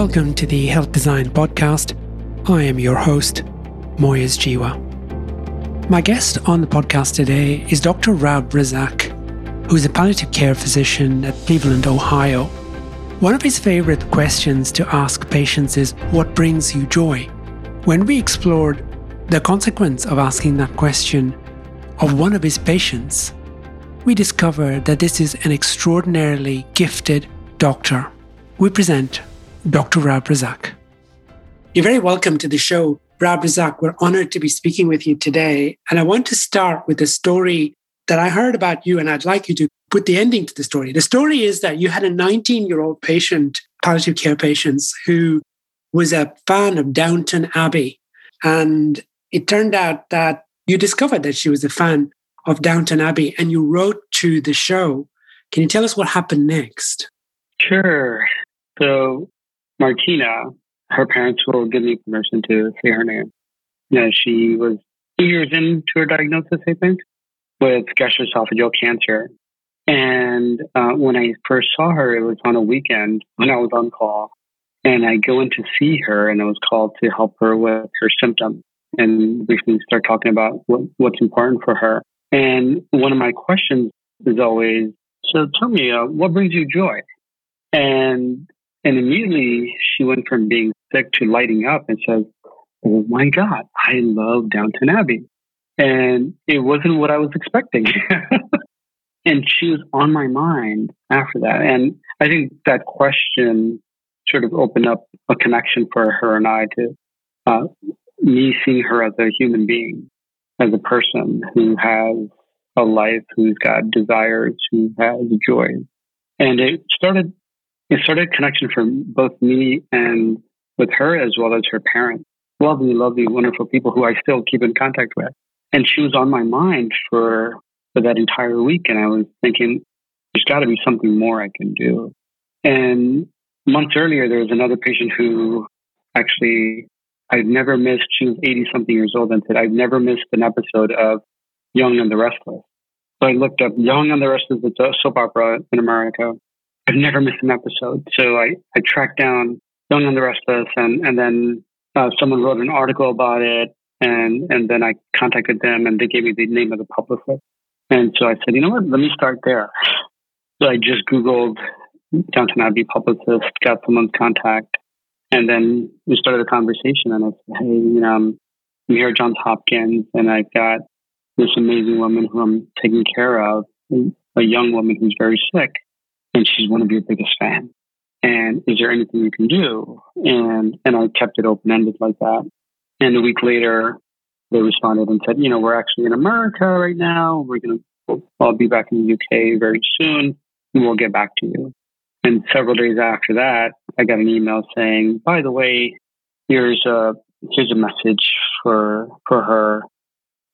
Welcome to the Health Design Podcast. I am your host, Moyez Jiwa. My guest on the podcast today is Dr. Rab Razzak, who is a palliative care physician at Cleveland, Ohio. One of his favorite questions to ask patients is, What brings you joy? When we explored the consequence of asking that question of one of his patients, we discovered that this is an extraordinarily gifted doctor. We present Dr. Rab Razzak. You're very welcome to the show, Rab Razzak. We're honored to be speaking with you today. And I want to start with a story that I heard about you, and I'd like you to put the ending to the story. The story is that you had a 19 year old patient, palliative care patient, who was a fan of Downton Abbey. And it turned out that you discovered that she was a fan of Downton Abbey and you wrote to the show. Can you tell us what happened next? Sure. So Martina, her parents will give me permission to say her name. You she was two years into her diagnosis, I think, with gastroesophageal cancer. And uh, when I first saw her, it was on a weekend when I was on call. And I go in to see her, and I was called to help her with her symptoms and briefly start talking about what, what's important for her. And one of my questions is always, so tell me, uh, what brings you joy? And and immediately she went from being sick to lighting up and says, Oh my God, I love Downton Abbey. And it wasn't what I was expecting. and she was on my mind after that. And I think that question sort of opened up a connection for her and I to uh, me seeing her as a human being, as a person who has a life, who's got desires, who has joy. And it started it started a connection for both me and with her as well as her parents. Lovely, lovely, wonderful people who I still keep in contact with. And she was on my mind for, for that entire week. And I was thinking, there's got to be something more I can do. And months earlier, there was another patient who actually I've never missed. She was 80 something years old and said, I've never missed an episode of Young and the Restless. So I looked up Young and the Restless, it's a soap opera in America. I've never missed an episode. So I, I tracked down Young and the Restless and, and then uh, someone wrote an article about it and, and then I contacted them and they gave me the name of the publicist. And so I said, you know what, let me start there. So I just Googled Downton Abbey publicist, got someone's contact, and then we started a conversation and I said, hey, you know, I'm here at Johns Hopkins and I've got this amazing woman who I'm taking care of, a young woman who's very sick and she's one of your biggest fans. And is there anything you can do? And and I kept it open ended like that. And a week later, they responded and said, you know, we're actually in America right now. We're gonna we'll, I'll be back in the UK very soon, and we'll get back to you. And several days after that, I got an email saying, by the way, here's a here's a message for for her.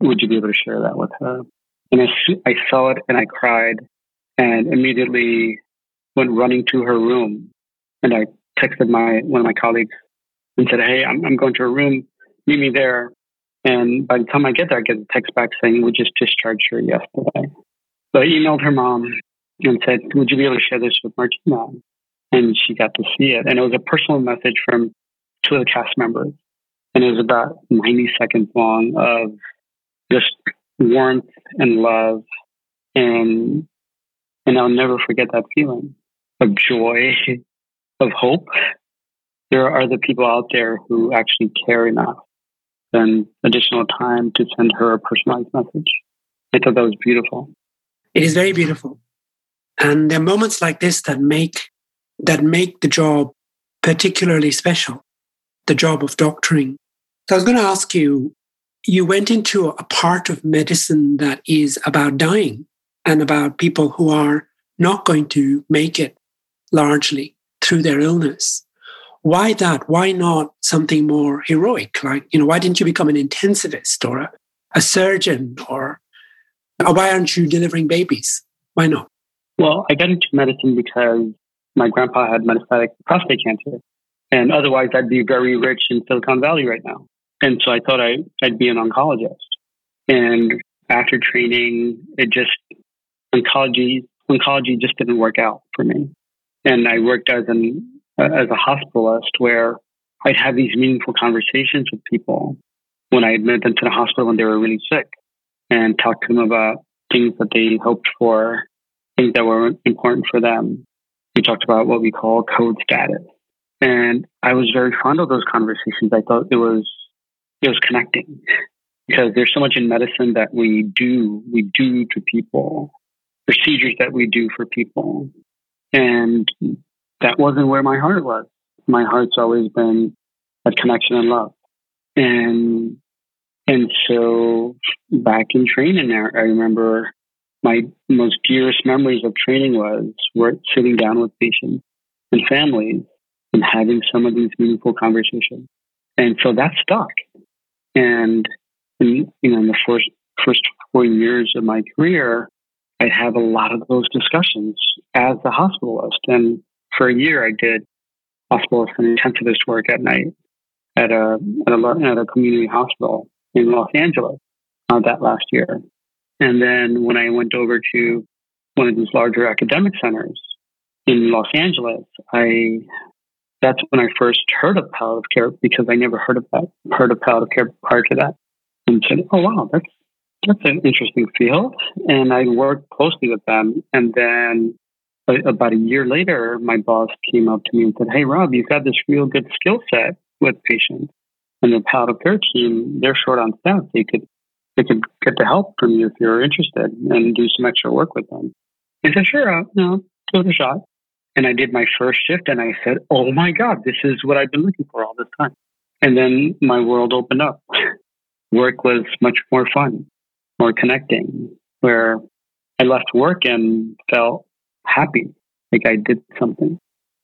Would you be able to share that with her? And I, I saw it and I cried and immediately went running to her room. And I texted my one of my colleagues and said, "Hey, I'm, I'm going to her room. Meet me there." And by the time I get there, I get a text back saying, "We just discharged her yesterday." So I emailed her mom and said, "Would you be able to share this with Martina?" And she got to see it, and it was a personal message from two of the cast members, and it was about 90 seconds long of just warmth and love and and I'll never forget that feeling of joy, of hope. There are the people out there who actually care enough and additional time to send her a personalized message. I thought that was beautiful. It is very beautiful. And there are moments like this that make that make the job particularly special, the job of doctoring. So I was going to ask you, you went into a part of medicine that is about dying and about people who are not going to make it largely through their illness. Why that? Why not something more heroic? Like, you know, why didn't you become an intensivist or a, a surgeon or, or why aren't you delivering babies? Why not? Well, I got into medicine because my grandpa had metastatic prostate cancer. And otherwise, I'd be very rich in Silicon Valley right now. And so I thought I, I'd be an oncologist. And after training, it just oncology oncology just didn't work out for me. And I worked as an uh, as a hospitalist where I'd have these meaningful conversations with people when I admitted them to the hospital when they were really sick and talk to them about things that they hoped for, things that were important for them. We talked about what we call code status. And I was very fond of those conversations. I thought it was it was connecting because there's so much in medicine that we do we do to people, procedures that we do for people, and that wasn't where my heart was. My heart's always been at connection and love, and and so back in training there, I remember my most dearest memories of training was we're sitting down with patients and families and having some of these meaningful conversations. And so that stuck. And in, you know, in the first first four years of my career, I'd have a lot of those discussions as a hospitalist. And for a year, I did hospitalist and intensivist work at night at a at a, at a community hospital in Los Angeles uh, that last year. And then when I went over to one of these larger academic centers in Los Angeles, I that's when I first heard of palliative care because I never heard of that heard of palliative care prior to that. And said, "Oh wow, that's that's an interesting field." And I worked closely with them. And then about a year later, my boss came up to me and said, "Hey, Rob, you've got this real good skill set with patients, and the palliative care team they're short on staff. They could they could get the help from you if you're interested and do some extra work with them." I said, "Sure, uh, no, give it a shot." And I did my first shift and I said, Oh my God, this is what I've been looking for all this time. And then my world opened up. work was much more fun, more connecting, where I left work and felt happy, like I did something.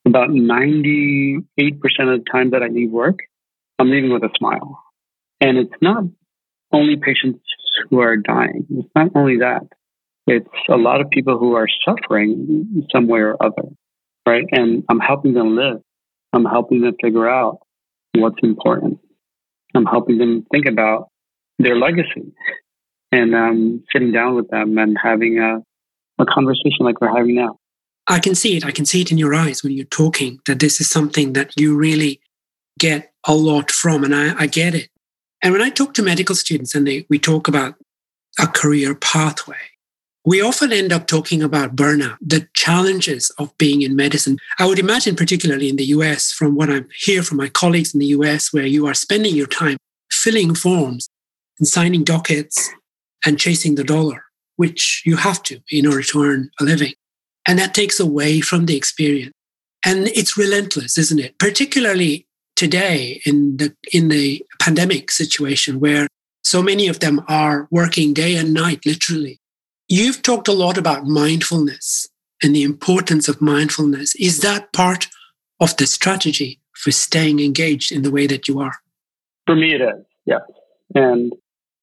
About 98% of the time that I leave work, I'm leaving with a smile. And it's not only patients who are dying. It's not only that. It's a lot of people who are suffering some way or other right? And I'm helping them live. I'm helping them figure out what's important. I'm helping them think about their legacy and um, sitting down with them and having a, a conversation like we're having now. I can see it. I can see it in your eyes when you're talking that this is something that you really get a lot from. And I, I get it. And when I talk to medical students and they, we talk about a career pathway, we often end up talking about burnout, the challenges of being in medicine. I would imagine, particularly in the US, from what I hear from my colleagues in the US, where you are spending your time filling forms and signing dockets and chasing the dollar, which you have to in order to earn a living. And that takes away from the experience. And it's relentless, isn't it? Particularly today in the, in the pandemic situation where so many of them are working day and night, literally You've talked a lot about mindfulness and the importance of mindfulness. Is that part of the strategy for staying engaged in the way that you are? For me, it is, yes. And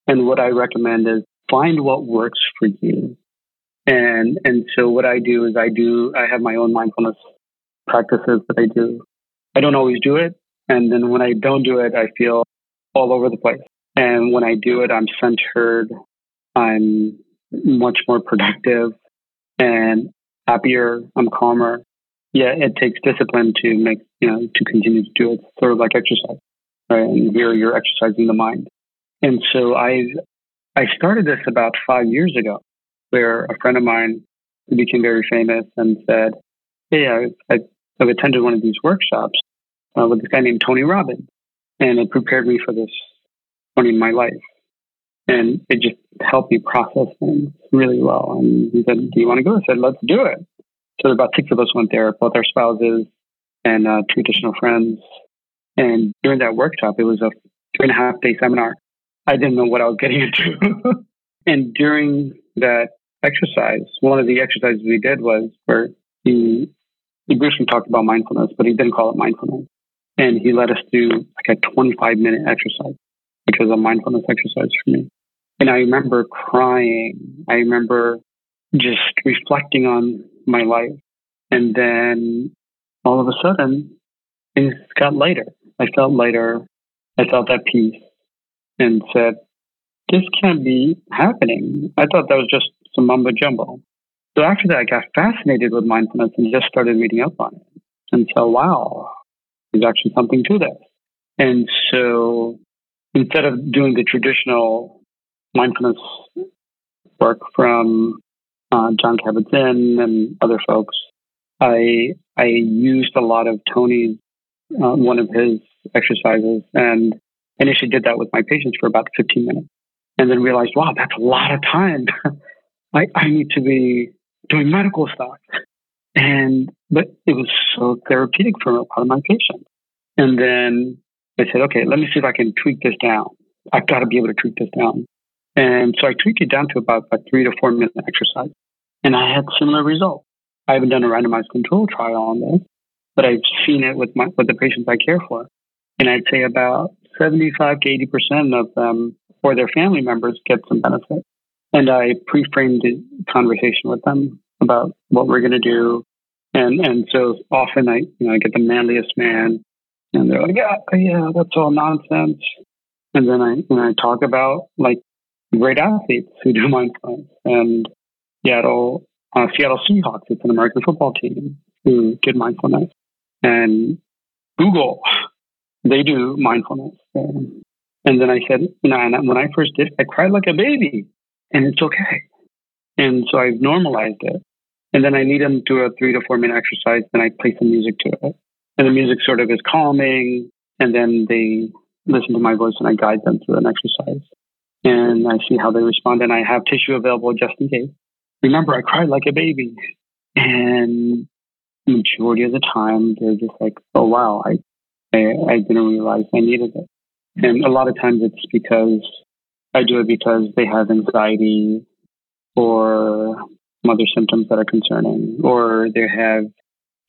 and what I recommend is find what works for you. And and so what I do is I do I have my own mindfulness practices that I do. I don't always do it, and then when I don't do it, I feel all over the place. And when I do it, I'm centered. I'm much more productive and happier. I'm calmer. Yeah, it takes discipline to make, you know, to continue to do it. Sort of like exercise, right? And here you're exercising the mind. And so I, I started this about five years ago, where a friend of mine became very famous and said, "Hey, I, I, have attended one of these workshops uh, with this guy named Tony Robbins, and it prepared me for this point in my life." And it just helped me process things really well. And he said, Do you want to go? I said, Let's do it. So about six of us went there, both our spouses and uh, two additional friends. And during that workshop, it was a three and a half day seminar. I didn't know what I was getting into. and during that exercise, one of the exercises we did was where he, briefly talked about mindfulness, but he didn't call it mindfulness. And he led us do like a 25 minute exercise, which was a mindfulness exercise for me. And I remember crying. I remember just reflecting on my life. And then all of a sudden, things got lighter. I felt lighter. I felt at peace and said, this can't be happening. I thought that was just some mumbo jumbo. So after that, I got fascinated with mindfulness and just started reading up on it. and so, wow, there's actually something to this. And so instead of doing the traditional mindfulness work from uh, Jon Kabat-Zinn and other folks, I I used a lot of Tony's uh, one of his exercises and initially did that with my patients for about 15 minutes and then realized, wow, that's a lot of time. I, I need to be doing medical stuff. And, but it was so therapeutic for a lot of my patients. And then I said, okay, let me see if I can tweak this down. I've got to be able to tweak this down. And so I tweaked it down to about a three to four minute exercise. And I had similar results. I haven't done a randomized control trial on this, but I've seen it with my, with the patients I care for. And I'd say about 75 to 80% of them or their family members get some benefit. And I pre-framed the conversation with them about what we're going to do. And, and so often I, you know, I get the manliest man and they're like, yeah, yeah, that's all nonsense. And then I, when I talk about like great athletes who do mindfulness and Seattle, uh, Seattle Seahawks, it's an American football team who did mindfulness and Google, they do mindfulness. And, then I said, you know, and when I first did, I cried like a baby and it's okay. And so I've normalized it. And then I lead them to a three to four minute exercise, and I play some music to it. And the music sort of is calming, and then they listen to my voice and I guide them through an exercise. And I see how they respond, and I have tissue available just in case. Remember, I cried like a baby. And majority of the time, they're just like, oh, wow, I, I, I didn't realize I needed it. And a lot of times it's because I do it because they have anxiety or other symptoms that are concerning, or they have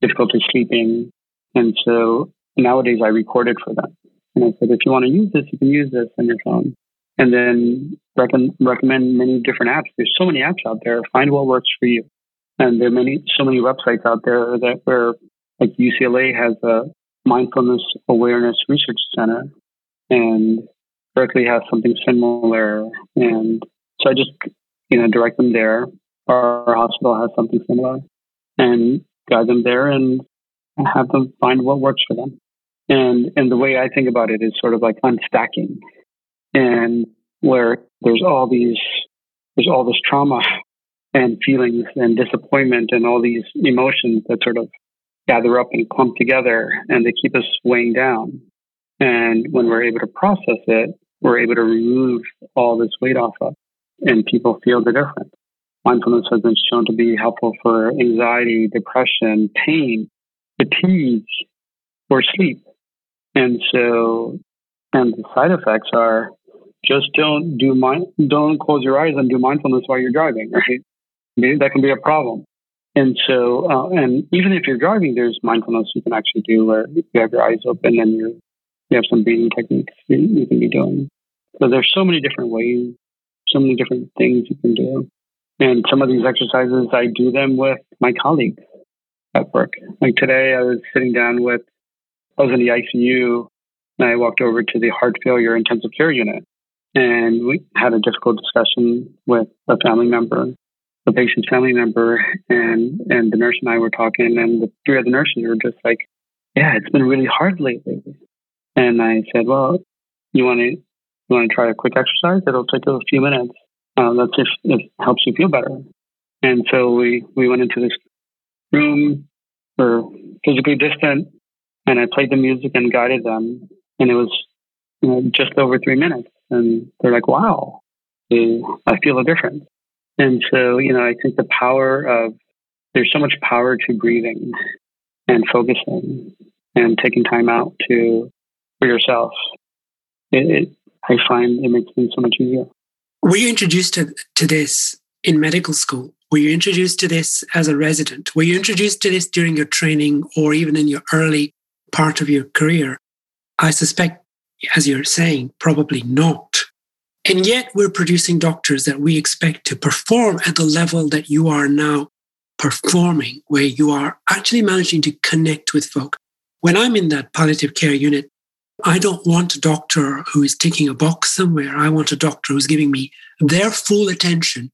difficulty sleeping. And so nowadays I record it for them. And I said, if you want to use this, you can use this on your phone. And then rec- recommend many different apps. There's so many apps out there. Find what works for you. And there are many, so many websites out there that where like UCLA has a mindfulness awareness research center and Berkeley has something similar. And so I just, you know, direct them there. Our hospital has something similar and guide them there and have them find what works for them. And, and the way I think about it is sort of like unstacking and where there's all these, there's all this trauma and feelings and disappointment and all these emotions that sort of gather up and clump together and they keep us weighing down. And when we're able to process it, we're able to remove all this weight off of and people feel the difference. Mindfulness has been shown to be helpful for anxiety, depression, pain, fatigue, or sleep. And so, and the side effects are just don't do mind, don't close your eyes and do mindfulness while you're driving, right? That can be a problem. And so, uh, and even if you're driving, there's mindfulness you can actually do where you have your eyes open and you you have some breathing techniques you can be doing. So there's so many different ways, so many different things you can do. And some of these exercises, I do them with my colleagues at work. Like today, I was sitting down with, I was in the ICU and I walked over to the heart failure intensive care unit and we had a difficult discussion with a family member, the patient's family member, and, and the nurse and I were talking and the three other nurses were just like, yeah, it's been really hard lately. And I said, well, you want to, you want to try a quick exercise? It'll take a few minutes. Uh, that's if it helps you feel better. And so we, we went into this room. We're physically distant and I played the music and guided them. And it was you know, just over three minutes. And they're like, wow, I feel a difference. And so, you know, I think the power of, there's so much power to breathing and focusing and taking time out to for yourself, it, it, I find it makes things so much easier. Were you introduced to, to this in medical school? Were you introduced to this as a resident? Were you introduced to this during your training or even in your early part of your career? I suspect, as you're saying, probably not. And yet we're producing doctors that we expect to perform at the level that you are now performing, where you are actually managing to connect with folk. When I'm in that palliative care unit, I don't want a doctor who is ticking a box somewhere. I want a doctor who's giving me their full attention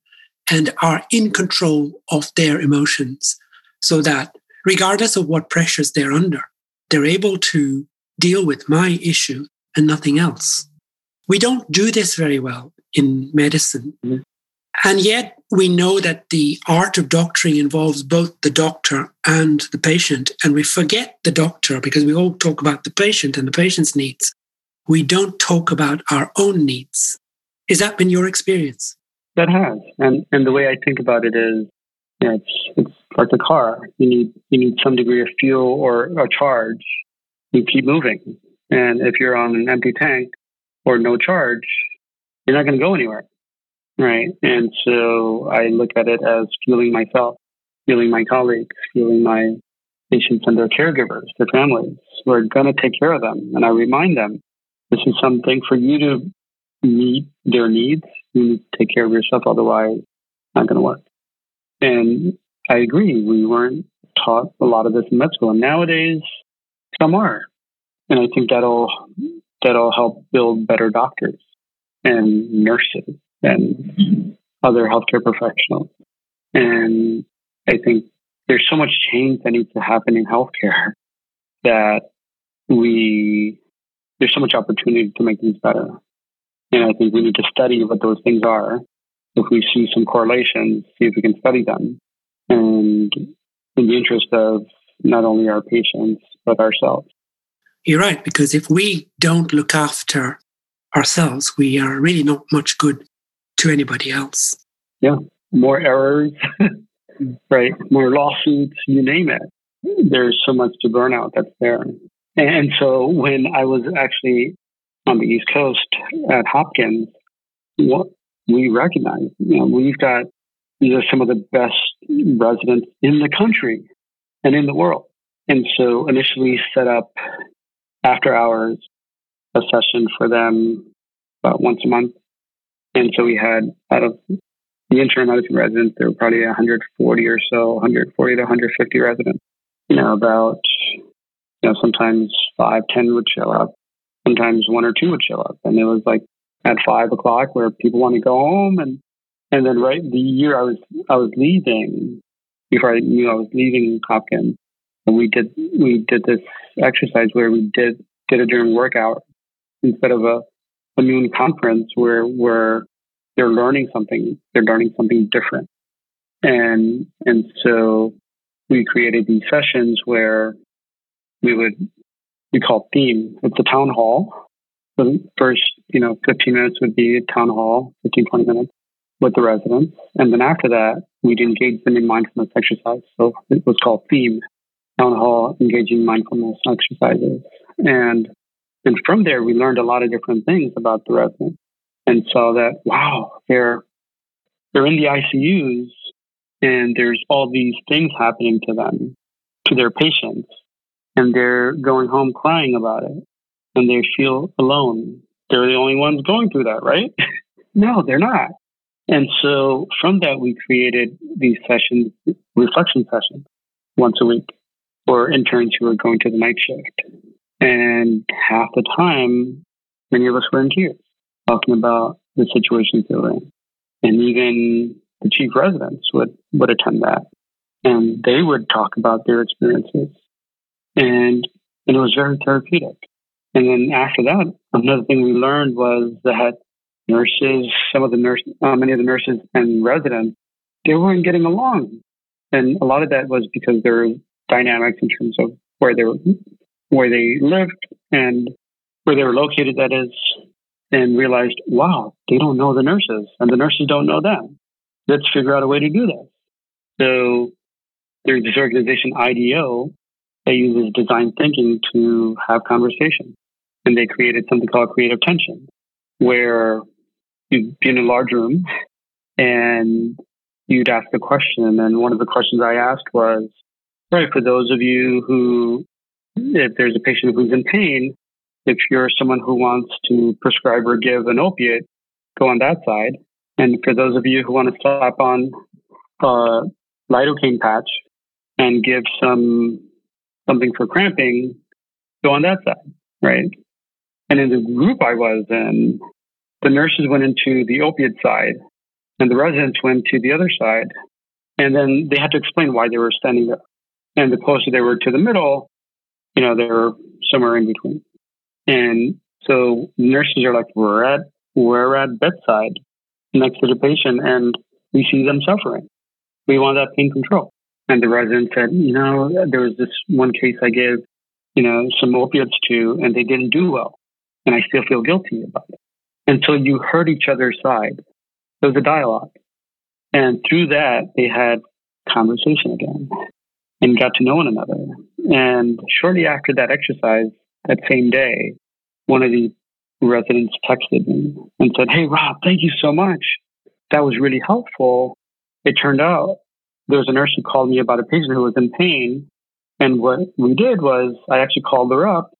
and are in control of their emotions so that regardless of what pressures they're under. They're able to deal with my issue and nothing else. We don't do this very well in medicine. Mm-hmm. And yet we know that the art of doctoring involves both the doctor and the patient. And we forget the doctor because we all talk about the patient and the patient's needs. We don't talk about our own needs. Has that been your experience? That has. And and the way I think about it is you know, it's it's like a car. You need you need some degree of fuel or a charge. You keep moving. And if you're on an empty tank or no charge, you're not going to go anywhere. Right. And so I look at it as fueling myself, fueling my colleagues, fueling my patients and their caregivers, their families. We're going to take care of them. And I remind them this is something for you to meet their needs. You need to take care of yourself, otherwise, not going to work. And I agree. We weren't taught a lot of this in med school. And nowadays, some are. And I think that'll, that'll help build better doctors and nurses and other healthcare professionals. And I think there's so much change that needs to happen in healthcare that we, there's so much opportunity to make things better. And I think we need to study what those things are. If we see some correlations, see if we can study them. And in the interest of not only our patients, but ourselves. You're right, because if we don't look after ourselves, we are really not much good to anybody else. Yeah, more errors, right? More lawsuits, you name it. There's so much to burnout that's there. And so when I was actually on the East Coast at Hopkins, what we recognize, you know, we've got these are some of the best residents in the country and in the world. And so initially set up after hours a session for them about once a month. And so we had out of the internal medicine residents, there were probably 140 or so, 140 to 150 residents. You know, about, you know, sometimes five, 10 would show up sometimes one or two would show up. And it was like at five o'clock where people want to go home. And, and then right the year I was, I was leaving, before I knew I was leaving Hopkins, and we did, we did this exercise where we did, did it during workout instead of a, noon conference where, where they're learning something, they're learning something different. And, and so we created these sessions where we would we call theme. It's a town hall. The first, you know, 15 minutes would be a town hall, 15, 20 minutes with the residents. And then after that, we'd engage them in mindfulness exercise. So it was called theme, town hall, engaging mindfulness exercises. And, and from there, we learned a lot of different things about the residents and saw that, wow, they're, they're in the ICUs and there's all these things happening to them, to their patients and they're going home crying about it and they feel alone. They're the only ones going through that, right? no, they're not. And so from that, we created these sessions, reflection sessions once a week for interns who were going to the night shift. And half the time, many of us were in tears talking about the situations they were in. And even the chief residents would, would attend that. And they would talk about their experiences and, and it was very therapeutic. And then after that, another thing we learned was that nurses, some of the nurses, uh, many of the nurses and residents, they weren't getting along. And a lot of that was because there were dynamics in terms of where they were, where they lived and where they were located, that is, and realized, wow, they don't know the nurses and the nurses don't know them. Let's figure out a way to do this. So there's this organization, IDEO, they uses design thinking to have conversation. And they created something called creative tension, where you'd be in a large room and you'd ask a question. And one of the questions I asked was, right, for those of you who, if there's a patient who's in pain, if you're someone who wants to prescribe or give an opiate, go on that side. And for those of you who want to slap on a lidocaine patch and give some something for cramping, go on that side, right? And in the group I was in, the nurses went into the opiate side and the residents went to the other side. And then they had to explain why they were standing there. And the closer they were to the middle, you know, they were somewhere in between. And so nurses are like, we're at, we're at bedside next to the patient and we see them suffering. We want that pain control. And the resident said, you know, there was this one case I gave, you know, some opiates to and they didn't do well. And I still feel guilty about it. And so you heard each other's side. There was a dialogue. And through that, they had conversation again and got to know one another. And shortly after that exercise, that same day, one of the residents texted me and said, Hey, Rob, thank you so much. That was really helpful. It turned out there was a nurse who called me about a patient who was in pain. And what we did was I actually called her up.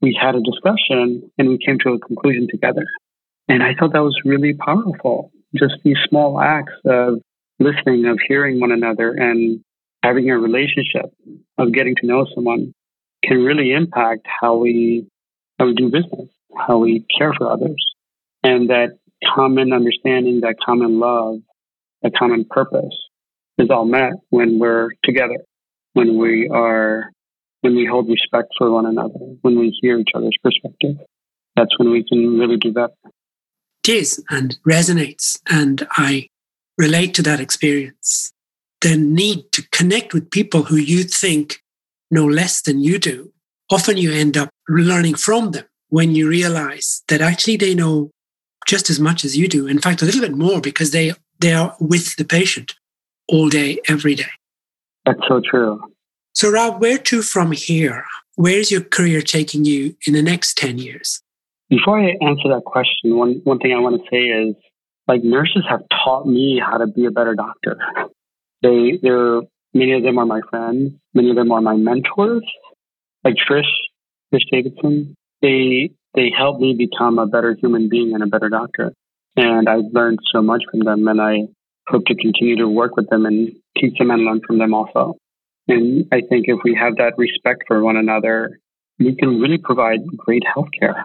We had a discussion and we came to a conclusion together. And I thought that was really powerful. Just these small acts of listening, of hearing one another and having a relationship, of getting to know someone can really impact how we, how we do business, how we care for others. And that common understanding, that common love, that common purpose is all met when we're together, when we are, when we hold respect for one another, when we hear each other's perspective. That's when we can really do that. It is and resonates. And I relate to that experience. The need to connect with people who you think know less than you do. Often you end up learning from them when you realize that actually they know just as much as you do. In fact, a little bit more because they, they are with the patient all day, every day. That's so true. So, Rob, where to from here? Where's your career taking you in the next 10 years? Before I answer that question, one, one thing I want to say is like nurses have taught me how to be a better doctor. They, they're, many of them are my friends. Many of them are my mentors, like Trish, Trish Davidson. They, they helped me become a better human being and a better doctor. And I've learned so much from them and I hope to continue to work with them and teach them and learn from them also. And I think if we have that respect for one another, we can really provide great healthcare.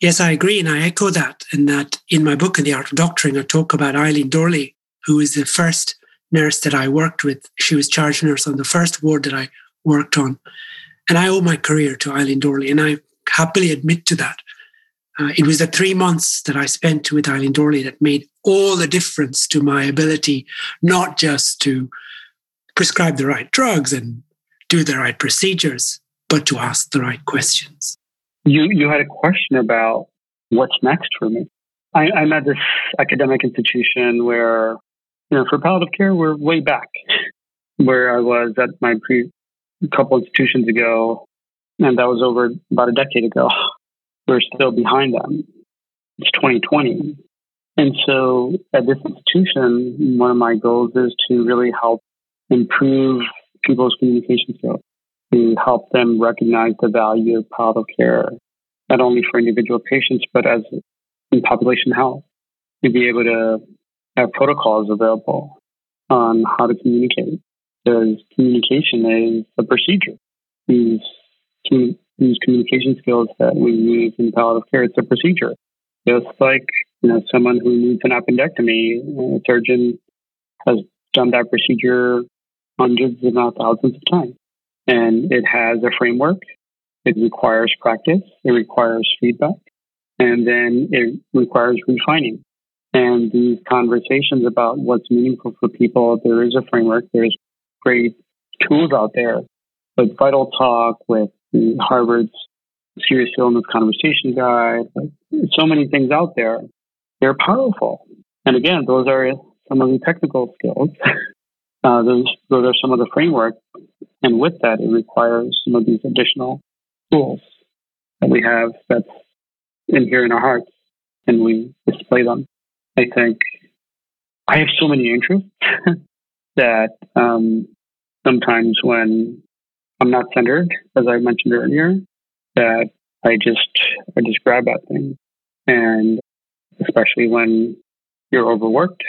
Yes, I agree. And I echo that. And that in my book, In the Art of Doctoring, I talk about Eileen Dorley, who is the first nurse that I worked with. She was charge nurse on the first ward that I worked on. And I owe my career to Eileen Dorley. And I happily admit to that. Uh, it was the three months that I spent with Eileen Dorley that made all the difference to my ability, not just to prescribe the right drugs and do the right procedures, but to ask the right questions. You you had a question about what's next for me. I, I'm at this academic institution where, you know, for palliative care, we're way back where I was at my pre couple institutions ago, and that was over about a decade ago. We're still behind them. It's 2020. And so at this institution, one of my goals is to really help improve people's communication skills to help them recognize the value of palliative care, not only for individual patients, but as in population health, to be able to have protocols available on how to communicate. Because communication is a procedure. These, these communication skills that we use in palliative care, it's a procedure. Just like, you know, someone who needs an appendectomy, a surgeon has done that procedure hundreds, if not thousands of times and it has a framework. It requires practice. It requires feedback. And then it requires refining. And these conversations about what's meaningful for people, there is a framework. There's great tools out there, with Vital Talk, with Harvard's Serious Illness Conversation Guide, like, so many things out there. They're powerful. And again, those are some of the technical skills. uh, those, those are some of the framework and with that, it requires some of these additional tools that we have that's in here in our hearts and we display them. I think I have so many interests that um, sometimes when I'm not centered, as I mentioned earlier, that I just I just grab at things, and especially when you're overworked.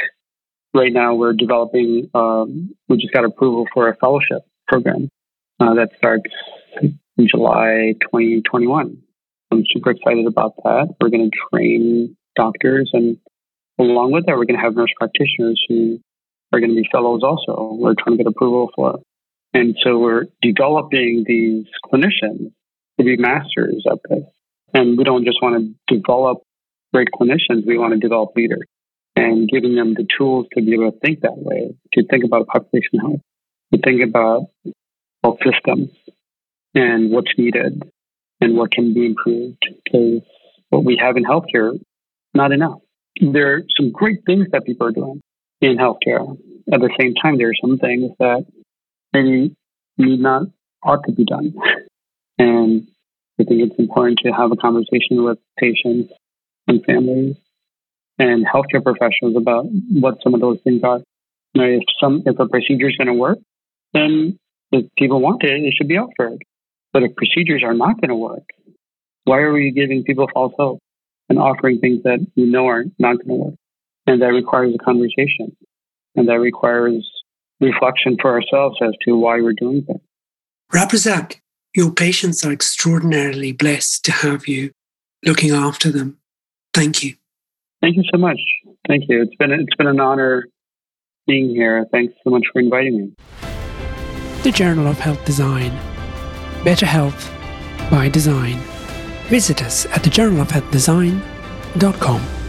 Right now, we're developing. Um, we just got approval for a fellowship program uh, that starts in July 2021. I'm super excited about that. We're going to train doctors, and along with that, we're going to have nurse practitioners who are going to be fellows also. We're trying to get approval for. And so we're developing these clinicians to be masters of this. And we don't just want to develop great clinicians, we want to develop leaders and giving them the tools to be able to think that way, to think about population health, to think about health systems and what's needed and what can be improved. Because what we have in healthcare, not enough. There are some great things that people are doing in healthcare. At the same time, there are some things that maybe need not ought to be done. And I think it's important to have a conversation with patients and families and healthcare professionals about what some of those things are. You know, if some if a procedure is going to work, then if people want it, it should be offered. But if procedures are not going to work, why are we giving people false hope and offering things that we know are not going to work? And that requires a conversation, and that requires reflection for ourselves as to why we're doing things. Rab Razzak, your patients are extraordinarily blessed to have you looking after them. Thank you. Thank you so much. Thank you. It's been it's been an honor being here. Thanks so much for inviting me. The Journal of Health Design. Better health by design. Visit us at thejournalofhealthdesign.com.